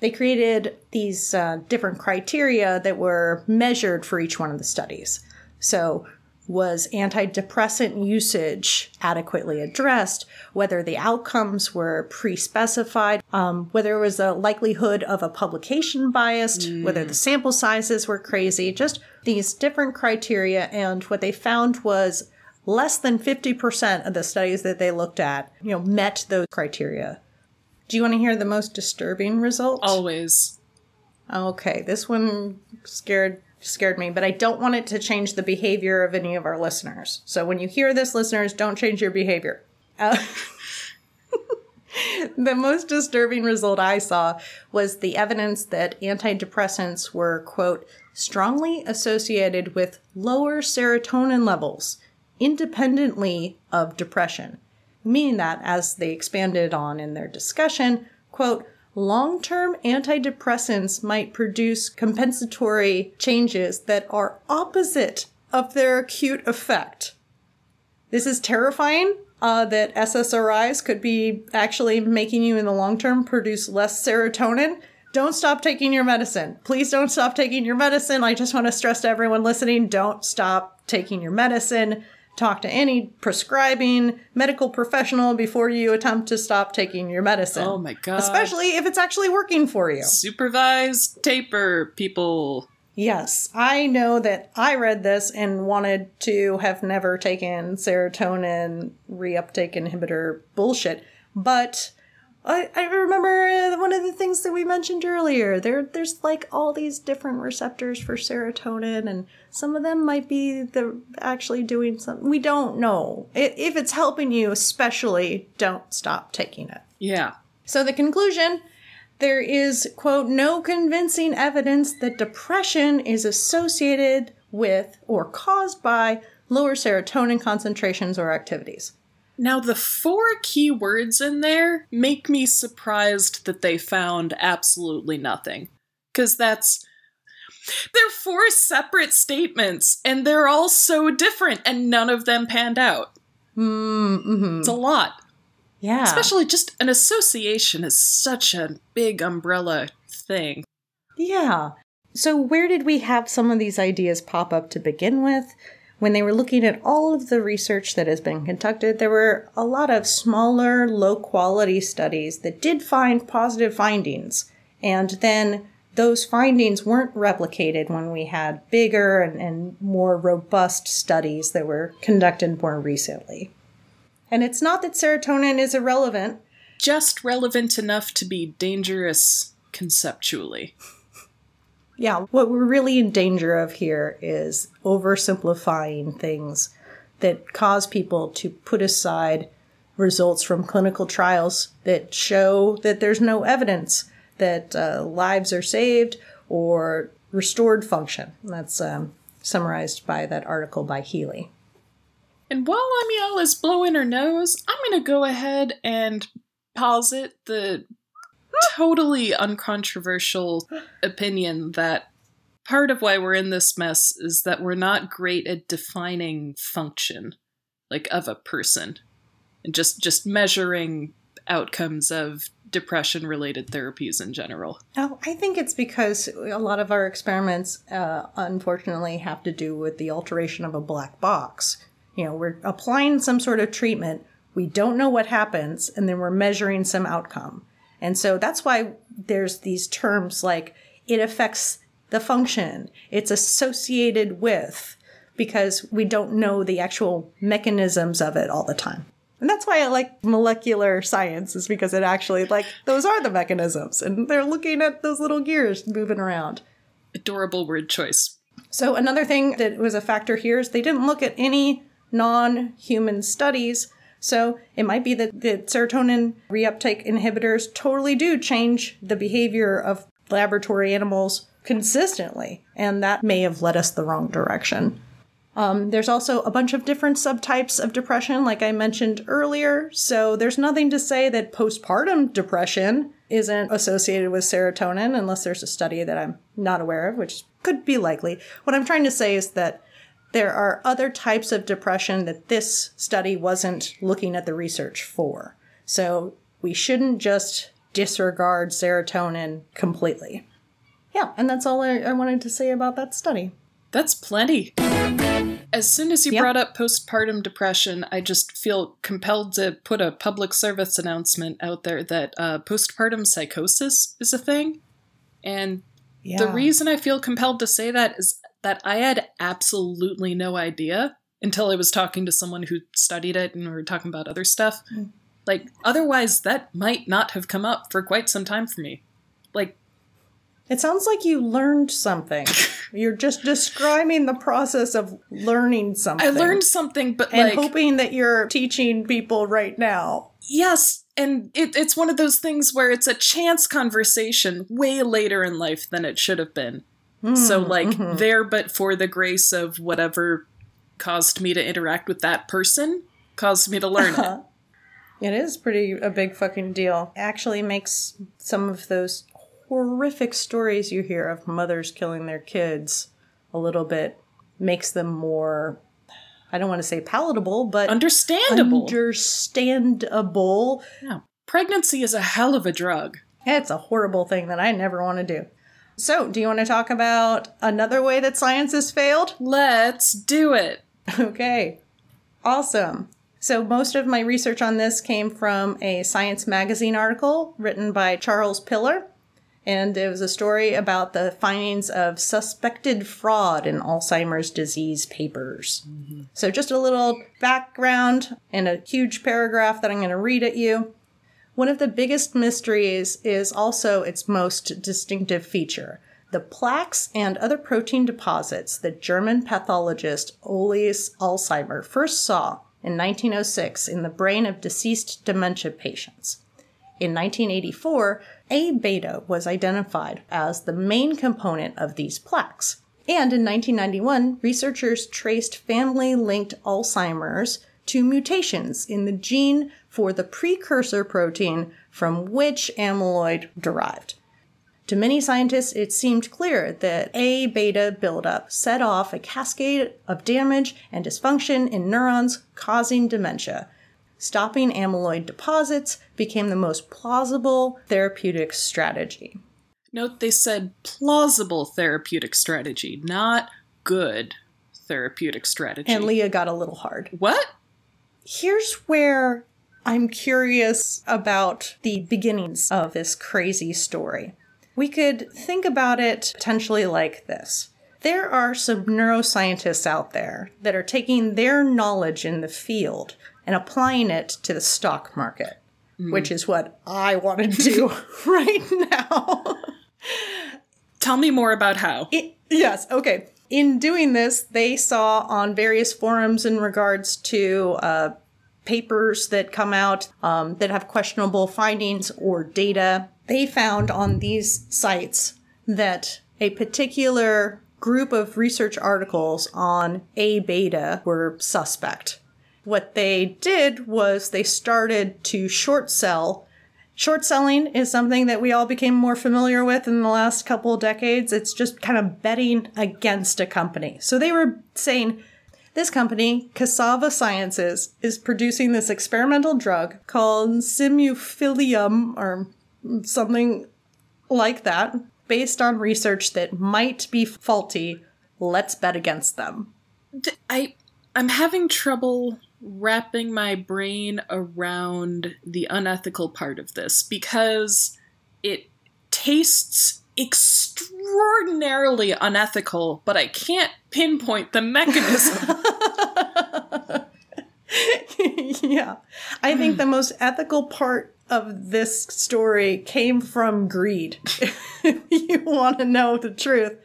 They created these uh, different criteria that were measured for each one of the studies. So, was antidepressant usage adequately addressed? Whether the outcomes were pre specified? Um, whether there was a likelihood of a publication biased? Whether the sample sizes were crazy? Just these different criteria. And what they found was less than 50% of the studies that they looked at, you know, met those criteria. Do you want to hear the most disturbing result? Always. Okay, this one scared scared me, but I don't want it to change the behavior of any of our listeners. So when you hear this, listeners, don't change your behavior. Uh, the most disturbing result I saw was the evidence that antidepressants were, quote, strongly associated with lower serotonin levels independently of depression. Meaning that, as they expanded on in their discussion, quote, long term antidepressants might produce compensatory changes that are opposite of their acute effect. This is terrifying uh, that SSRIs could be actually making you in the long term produce less serotonin. Don't stop taking your medicine. Please don't stop taking your medicine. I just want to stress to everyone listening don't stop taking your medicine. Talk to any prescribing medical professional before you attempt to stop taking your medicine. Oh my god. Especially if it's actually working for you. Supervised taper, people. Yes, I know that I read this and wanted to have never taken serotonin reuptake inhibitor bullshit, but I, I remember uh, one of the things that we mentioned earlier. There, there's like all these different receptors for serotonin, and some of them might be the actually doing something. We don't know if it's helping you. Especially, don't stop taking it. Yeah. So the conclusion there is, quote, no convincing evidence that depression is associated with or caused by lower serotonin concentrations or activities. Now, the four key words in there make me surprised that they found absolutely nothing. Because that's. They're four separate statements, and they're all so different, and none of them panned out. Mm-hmm. It's a lot. Yeah. Especially just an association is such a big umbrella thing. Yeah. So, where did we have some of these ideas pop up to begin with? When they were looking at all of the research that has been conducted, there were a lot of smaller, low quality studies that did find positive findings. And then those findings weren't replicated when we had bigger and, and more robust studies that were conducted more recently. And it's not that serotonin is irrelevant. Just relevant enough to be dangerous conceptually. Yeah, what we're really in danger of here is oversimplifying things that cause people to put aside results from clinical trials that show that there's no evidence that uh, lives are saved or restored function. That's um, summarized by that article by Healy. And while Amiel is blowing her nose, I'm going to go ahead and posit the totally uncontroversial opinion that part of why we're in this mess is that we're not great at defining function like of a person and just just measuring outcomes of depression related therapies in general. Oh, I think it's because a lot of our experiments, uh, unfortunately, have to do with the alteration of a black box. You know, we're applying some sort of treatment, we don't know what happens, and then we're measuring some outcome. And so that's why there's these terms like it affects the function, it's associated with, because we don't know the actual mechanisms of it all the time. And that's why I like molecular science, is because it actually, like, those are the mechanisms, and they're looking at those little gears moving around. Adorable word choice. So, another thing that was a factor here is they didn't look at any non human studies. So, it might be that the serotonin reuptake inhibitors totally do change the behavior of laboratory animals consistently, and that may have led us the wrong direction. Um, there's also a bunch of different subtypes of depression, like I mentioned earlier. So there's nothing to say that postpartum depression isn't associated with serotonin, unless there's a study that I'm not aware of, which could be likely. What I'm trying to say is that there are other types of depression that this study wasn't looking at the research for. So we shouldn't just disregard serotonin completely. Yeah, and that's all I, I wanted to say about that study. That's plenty. As soon as you Yep. brought up postpartum depression, I just feel compelled to put a public service announcement out there that uh, postpartum psychosis is a thing. And Yeah. the reason I feel compelled to say that is that I had absolutely no idea until I was talking to someone who studied it and we were talking about other stuff. Hmm. Like, otherwise, that might not have come up for quite some time for me. Like, It sounds like you learned something. You're just describing the process of learning something. I learned something, but and like, hoping that you're teaching people right now. yes, and it, it's one of those things where it's a chance conversation way later in life than it should have been. So, hmm, like, hmm. there but for the grace of whatever caused me to interact with that person, caused me to learn it. It is pretty a big fucking deal. Actually makes some of those horrific stories you hear of mothers killing their kids a little bit makes them more I don't want to say palatable, but Understandable. understandable. yeah. Pregnancy is a hell of a drug. It's a horrible thing that I never want to do. So, do you want to talk about another way that science has failed? Let's do it. Okay. Awesome. So, most of my research on this came from a Science Magazine article written by Charles Piller. And it was a story about the findings of suspected fraud in Alzheimer's disease papers. Mm-hmm. So, just a little background and a huge paragraph that I'm going to read at you. One of the biggest mysteries is also its most distinctive feature the plaques and other protein deposits that German pathologist Alois Alzheimer first saw in 1906 in the brain of deceased dementia patients. In 1984, A beta was identified as the main component of these plaques. And in 1991, researchers traced family linked Alzheimer's to mutations in the gene for the precursor protein from which amyloid derived. To many scientists, it seemed clear that A beta buildup set off a cascade of damage and dysfunction in neurons, causing dementia. Stopping amyloid deposits became the most plausible therapeutic strategy. Note they said plausible therapeutic strategy, not good therapeutic strategy. And Leah got a little hard. what? Here's where I'm curious about the beginnings of this crazy story. We could think about it potentially like this. There are some neuroscientists out there that are taking their knowledge in the field and applying it to the stock market, which is what I want to do right now. Tell me more about how. It- yes, okay. In doing this, they saw on various forums in regards to uh, papers that come out um, that have questionable findings or data, they found on these sites that a particular group of research articles on A beta were suspect. What they did was they started to short sell Short selling is something that we all became more familiar with in the last couple of decades. It's just kind of betting against a company. So they were saying, this company, Cassava Sciences, is producing this experimental drug called Simuphilium or something like that, based on research that might be faulty. Let's bet against them. I I'm having trouble wrapping my brain around the unethical part of this because it tastes extraordinarily unethical, but I can't pinpoint the mechanism. yeah. I think the most ethical part of this story came from greed. if you want to know the truth.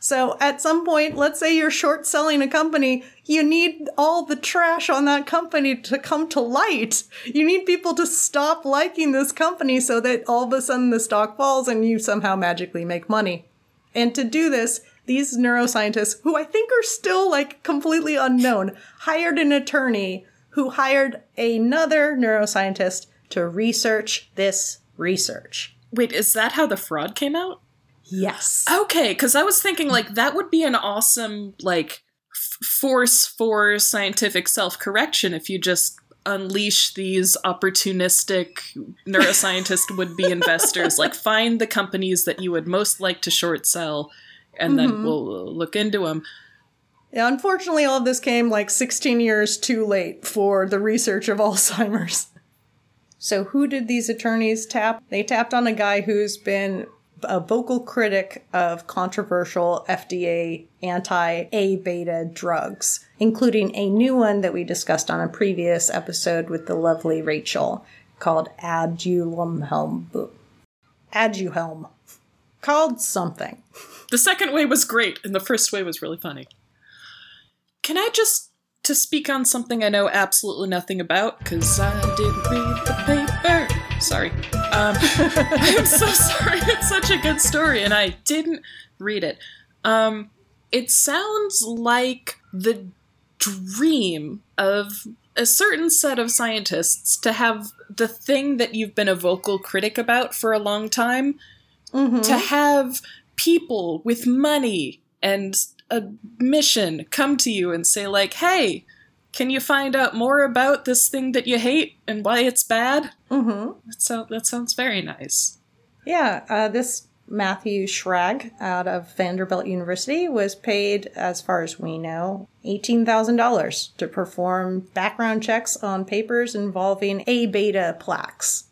So at some point, let's say you're short selling a company, you need all the trash on that company to come to light. You need people to stop liking this company so that all of a sudden the stock falls and you somehow magically make money. And to do this, these neuroscientists, who I think are still like completely unknown, hired an attorney who hired another neuroscientist to research this research. Wait, is that how the fraud came out? Yes. Okay, because I was thinking like that would be an awesome like f- force for scientific self correction if you just unleash these opportunistic neuroscientist would be investors. Like find the companies that you would most like to short sell, and then mm-hmm. we'll look into them. Yeah, unfortunately, all of this came like 16 years too late for the research of Alzheimer's. So, who did these attorneys tap? They tapped on a guy who's been a vocal critic of controversial FDA anti A beta drugs, including a new one that we discussed on a previous episode with the lovely Rachel called Aduhelm. Aduhelm. Called something. The second way was great, and the first way was really funny. Can I just to speak on something I know absolutely nothing about, because I didn't read the paper. Sorry. Um, I'm so sorry. It's such a good story, and I didn't read it. Um, it sounds like the dream of a certain set of scientists to have the thing that you've been a vocal critic about for a long time to have people with money and a mission come to you and say like hey can you find out more about this thing that you hate and why it's bad Mm-hmm. that, so, that sounds very nice Yeah, uh, this Matthew Schrag out of Vanderbilt University was paid, as far as we know, $18,000 to perform background checks on papers involving A beta plaques.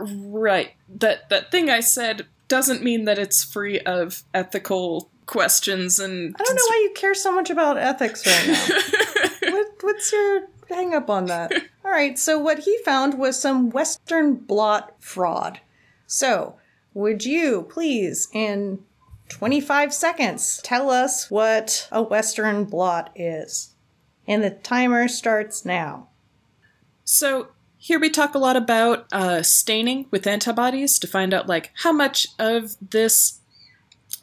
right that that thing i said doesn't mean that it's free of ethical questions and I don't know why you care so much about ethics right now. what, what's your hang up on that? All right, so what he found was some Western blot fraud. So, would you please, in 25 seconds, tell us what a Western blot is? And the timer starts now. So here we talk a lot about uh, staining with antibodies to find out like how much of this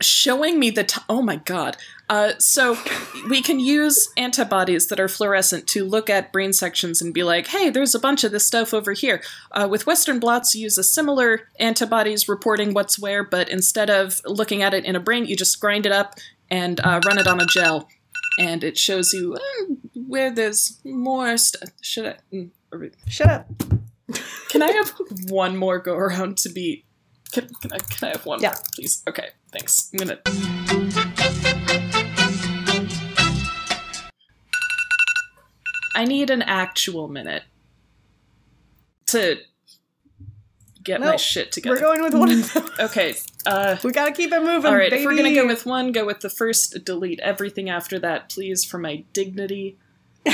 showing me the t- oh my god. Uh, so we can use antibodies that are fluorescent to look at brain sections and be like, hey, there's a bunch of this stuff over here. Uh, with Western blots, you use a similar antibodies reporting what's where, but instead of looking at it in a brain, you just grind it up and uh, run it on a gel, and it shows you uh, where there's more stuff. Should I? mm, Shut up. can I have one more go around to be? Can, can, I, can I have one Yeah. more, please? Okay, thanks. I'm gonna. I need an actual minute to get my shit together. We're going with one okay. Uh, We gotta keep it moving, all right. baby. If we're gonna go with one, go with the first. Delete everything after that, please, for my dignity.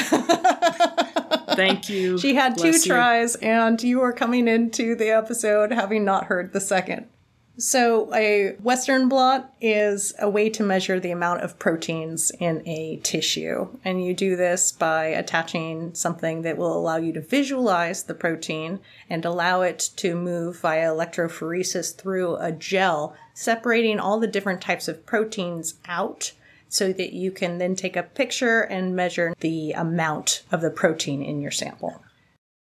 Thank you. She had two Bless you. tries, and you are coming into the episode having not heard the second. So, a Western blot is a way to measure the amount of proteins in a tissue. And you do this by attaching something that will allow you to visualize the protein and allow it to move via electrophoresis through a gel, separating all the different types of proteins out so that you can then take a picture and measure the amount of the protein in your sample.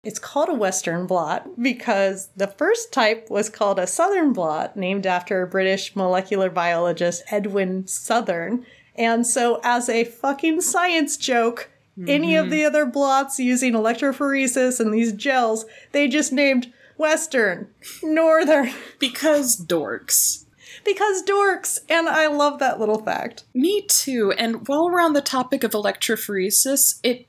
It's called a Western blot because the first type was called a Southern blot, named after British molecular biologist Edwin Southern. And so, as a fucking science joke, any of mm-hmm. the other blots using electrophoresis and these gels, they just named Western, Northern, because dorks. Because dorks. And I love that little fact. Me too. And while we're on the topic of electrophoresis, it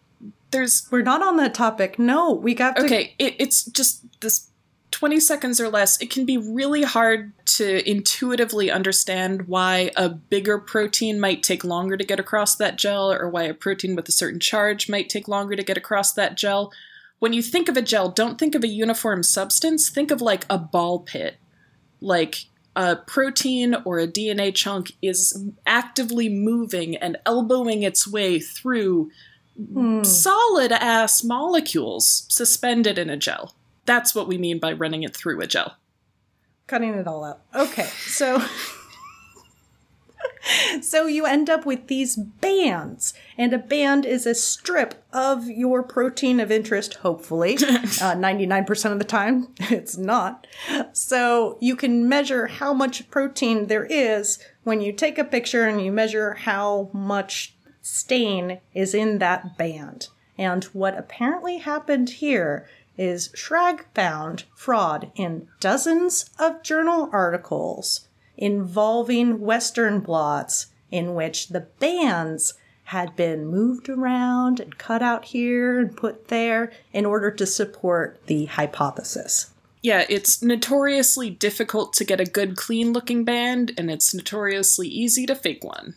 there's We're not on that topic. No, we got to. okay. It, it's just this twenty seconds or less. It can be really hard to intuitively understand why a bigger protein might take longer to get across that gel, or why a protein with a certain charge might take longer to get across that gel. When you think of a gel, don't think of a uniform substance. Think of like a ball pit, like a protein or a DNA chunk is actively moving and elbowing its way through hmm. solid ass molecules suspended in a gel. That's what we mean by running it through a gel. cutting it all out. Okay, so so you end up with these bands, and a band is a strip of your protein of interest. Hopefully, uh, nine percent of the time it's not. So you can measure how much protein there is when you take a picture and you measure how much stain is in that band. And what apparently happened here is Schrag found fraud in dozens of journal articles involving Western blots in which the bands had been moved around and cut out here and put there in order to support the hypothesis. Yeah, it's notoriously difficult to get a good, clean looking band, and it's notoriously easy to fake one.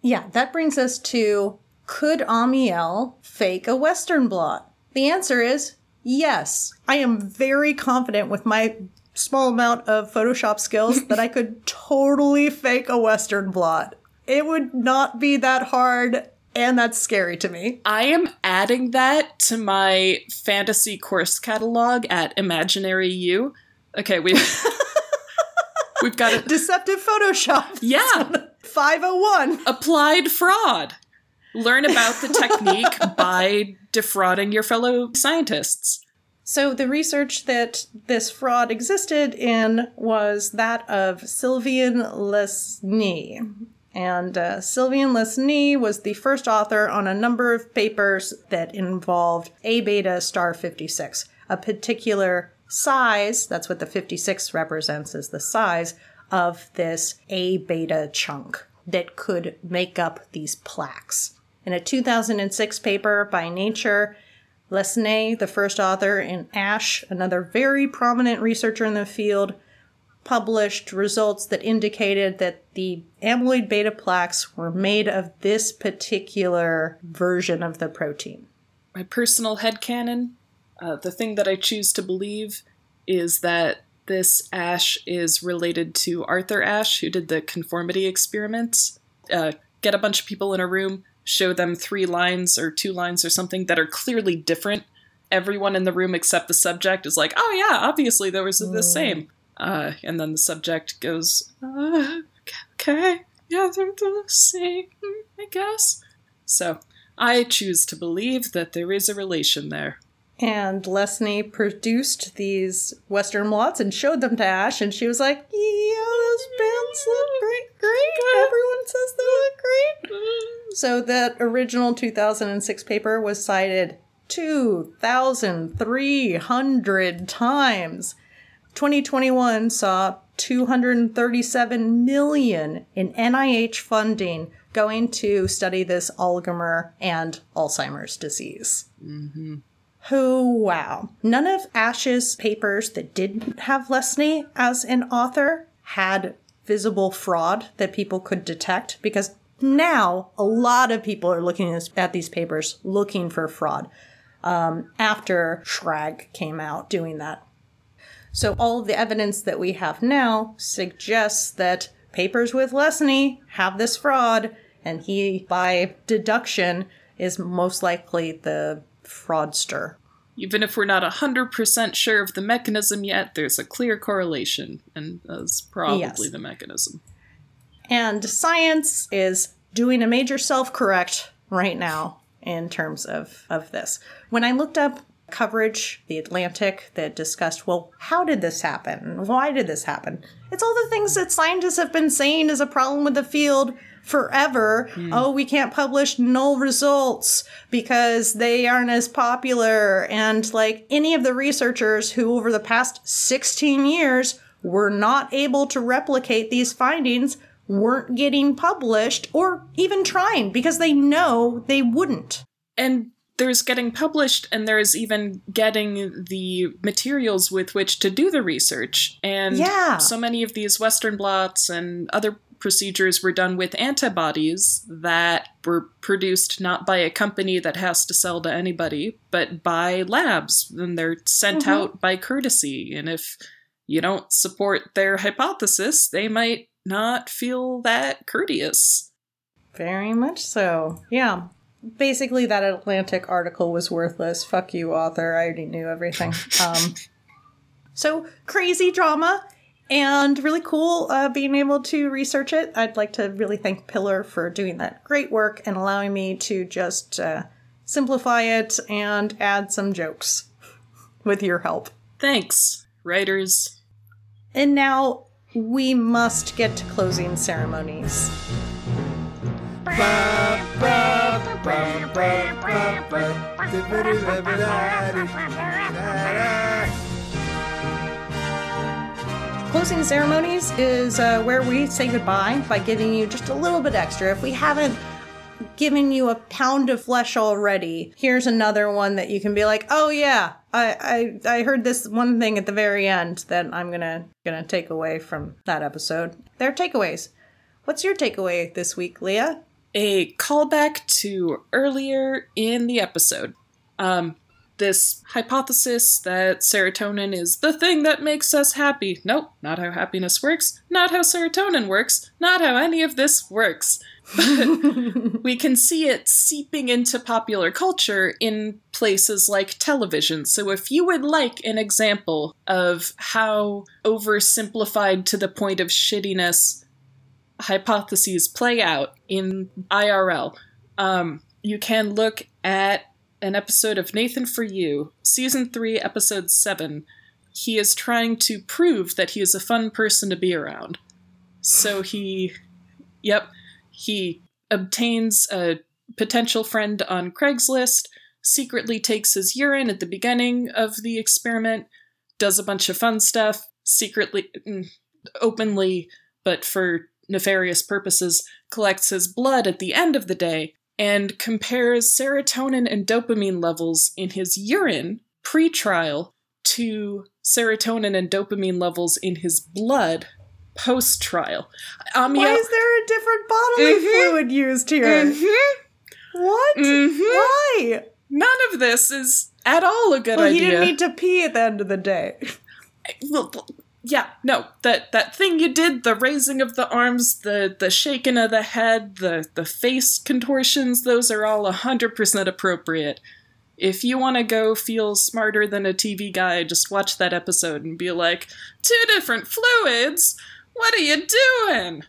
Yeah, that brings us to could Amiel fake a Western blot? The answer is yes. I am very confident with my small amount of Photoshop skills that I could totally fake a Western blot. It would not be that hard And that's scary to me. I am adding that to my fantasy course catalog at Imaginary U. Okay, we we've got it. Deceptive Photoshop. Yeah, 501. applied fraud. Learn about the technique by defrauding your fellow scientists. So, the research that this fraud existed in was that of Sylvain Lesné. And uh, Sylvain Lesné was the first author on a number of papers that involved A beta star 56, a particular size, that's what the 56 represents, is the size of this A beta chunk that could make up these plaques. In a 2006 paper by Nature, Lesné, the first author, and Ashe, another very prominent researcher in the field, published results that indicated that the amyloid beta plaques were made of this particular version of the protein. My personal headcanon, uh, the thing that I choose to believe is that this Ashe is related to Arthur Ash, who did the conformity experiments. Uh, get a bunch of people in a room, show them three lines or two lines or something that are clearly different. Everyone in the room except the subject is like, oh yeah, obviously there was the same. Uh, and then the subject goes, uh, okay, yeah, they're the same, I guess. So I choose to believe that there is a relation there. And Lesné produced these Western blots and showed them to Ashe, and she was like, Yeah, those bands look great, great. Everyone says they look great. So that original 2006 paper was cited 2,300 times. 2021 saw 237 million in NIH funding going to study this Alzheimer and Alzheimer's disease. Mm-hmm. Who, wow. None of Ashe's papers that didn't have Lesné as an author had visible fraud that people could detect because now a lot of people are looking at these papers looking for fraud um, after Schrag came out doing that. So all of the evidence that we have now suggests that papers with Lesné have this fraud, and he, by deduction, is most likely the fraudster. Even if we're not 100% sure of the mechanism yet, there's a clear correlation, and that's probably Yes. the mechanism. And science is doing a major self correct right now in terms of, of this. When I looked up coverage, The Atlantic, that discussed, well, how did this happen? Why did this happen? It's all the things that scientists have been saying is a problem with the field forever. Hmm. Oh, we can't publish null results because they aren't as popular. And like any of the researchers who, over the past 16 years, were not able to replicate these findings weren't getting published or even trying because they know they wouldn't. And there's getting published, and there's even getting the materials with which to do the research. And Yeah. so many of these Western blots and other procedures were done with antibodies that were produced not by a company that has to sell to anybody, but by labs. And they're sent mm-hmm. out by courtesy. And if you don't support their hypothesis, they might not feel that courteous. Very much so. Yeah. Basically, that Atlantic article was worthless. Fuck you, author. I already knew everything. Um, so, crazy drama and really cool uh, being able to research it. I'd like to really thank Piller for doing that great work and allowing me to just uh, simplify it and add some jokes with your help. Thanks, writers. And now we must get to closing ceremonies. Closing ceremonies is uh, where we say goodbye by giving you just a little bit extra. If we haven't given you a pound of flesh already, here's another one that you can be like, oh yeah, I I, I heard this one thing at the very end that I'm gonna gonna take away from that episode. They're takeaways. What's your takeaway this week, Leah? A callback to earlier in the episode. Um, this hypothesis that serotonin is the thing that makes us happy. Nope, not how happiness works, not how serotonin works, not how any of this works. But we can see it seeping into popular culture in places like television. So, if you would like an example of how oversimplified to the point of shittiness hypotheses play out in IRL, um, you can look at an episode of Nathan for You, season 3, episode 7. He is trying to prove that he is a fun person to be around. So he, yep, he obtains a potential friend on Craigslist, secretly takes his urine at the beginning of the experiment, does a bunch of fun stuff, secretly, mm, openly, but for nefarious purposes, collects his blood at the end of the day, and compares serotonin and dopamine levels in his urine pre trial to serotonin and dopamine levels in his blood post trial. Um, Why yeah, is there a different bodily Mhm. fluid used here? Mhm. What? Mhm. Why? none of this is at all a good idea. Well, he didn't need to pee at the end of the day. well, yeah, no, that that thing you did, the raising of the arms, the the shaking of the head, the the face contortions, those are all hundred percent appropriate. If you want to go feel smarter than a TV guy, just watch that episode and be like, two different fluids. What are you doing?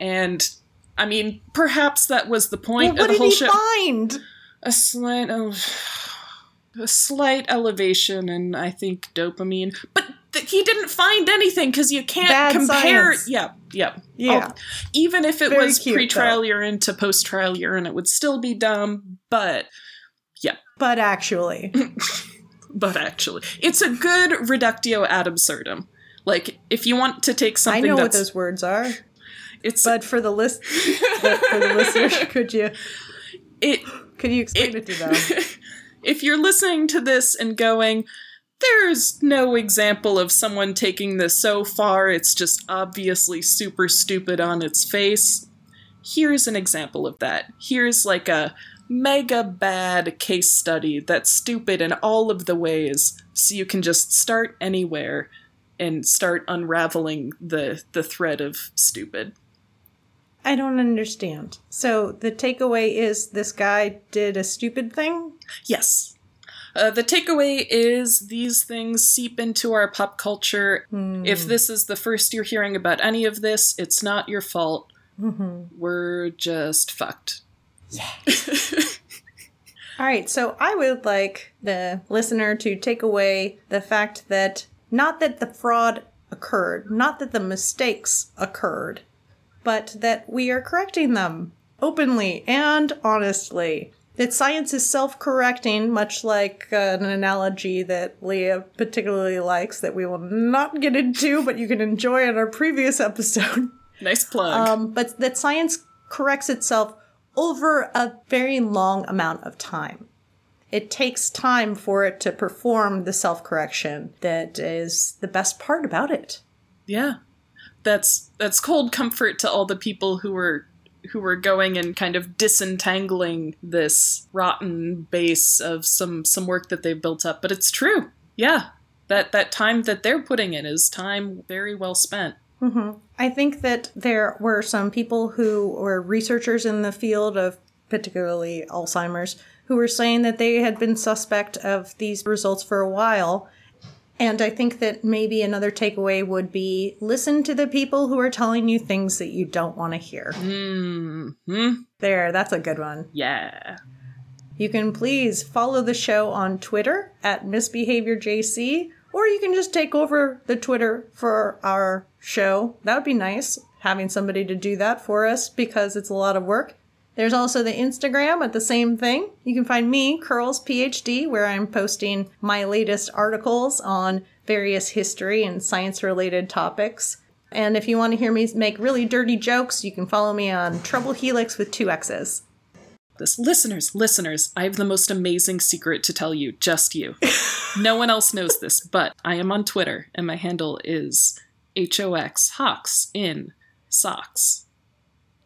And I mean, perhaps that was the point Well, of what the did whole he show. find? a slight of a slight elevation and I think dopamine, but th- he didn't find anything because you can't Bad compare. science. Yep, yeah, Yeah. Oh, even if it Very was cute, pre-trial urine to post-trial urine, it would still be dumb. But yeah. But actually, but actually, it's a good reductio ad absurdum. Like if you want to take something, I know what those words are. it's But for the list, for the listeners, could you it could you explain it, to them? if you're listening to this and going, there's no example of someone taking this so far, it's just obviously super stupid on its face. Here's an example of that. Here's like a mega bad case study that's stupid in all of the ways, so you can just start anywhere and start unraveling the the thread of stupid. I don't understand. So the takeaway is this guy did a stupid thing. Yes. Uh, the takeaway is these things seep into our pop culture. If this is the first you're hearing about any of this, it's not your fault. We're just fucked. Yeah. All right, so I would like the listener to take away the fact that not that the fraud occurred, not that the mistakes occurred, but that we are correcting them openly and honestly. That science is self correcting, much like uh, an analogy that Leah particularly likes that we will not get into, but you can enjoy in our previous episode. Nice plug. Um, but that science corrects itself over a very long amount of time. It takes time for it to perform the self correction that is the best part about it. yeah. That's that's cold comfort to all the people who were who were going and kind of disentangling this rotten base of some some work that they've built up. But it's true. Yeah. That that time that they're putting in is time very well spent. Mm-hmm. I think that there were some people who were researchers in the field of particularly Alzheimer's who were saying that they had been suspect of these results for a while. And I think that maybe another takeaway would be listen to the people who are telling you things that you don't want to hear. Hmm. There, that's a good one. Yeah. You can please follow the show on Twitter at misbehaviorjc, or you can just take over the Twitter for our show. That would be nice, having somebody to do that for us because it's a lot of work. There's also the Instagram at the same thing. You can find me, Curls PhD, where I'm posting my latest articles on various history and science related topics. And if you want to hear me make really dirty jokes, you can follow me on Trouble Helix with two X's. This listeners, listeners, I have the most amazing secret to tell you, just you. no one else knows this, but I am on Twitter and my handle is HOX Hawks in socks.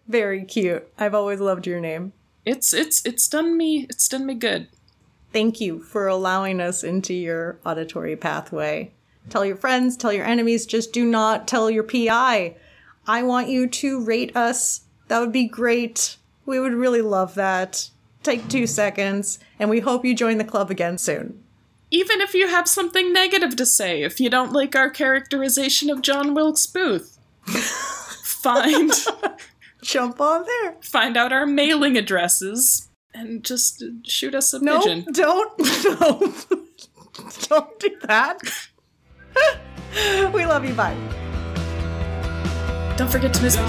Very cute. I've always loved your name. It's it's it's done me it's done me good. Thank you for allowing us into your auditory pathway. Tell your friends, tell your enemies, just do not tell your PI. I want you to rate us That would be great. We would really love that. Take two seconds, and we hope you join the club again soon. Even if you have something negative to say, if you don't like our characterization of John Wilkes Booth, find Jump on there. Find out our mailing addresses and just shoot us a no, pigeon. Don't, don't, don't do that. we love you. Bye. Don't forget to miss. me.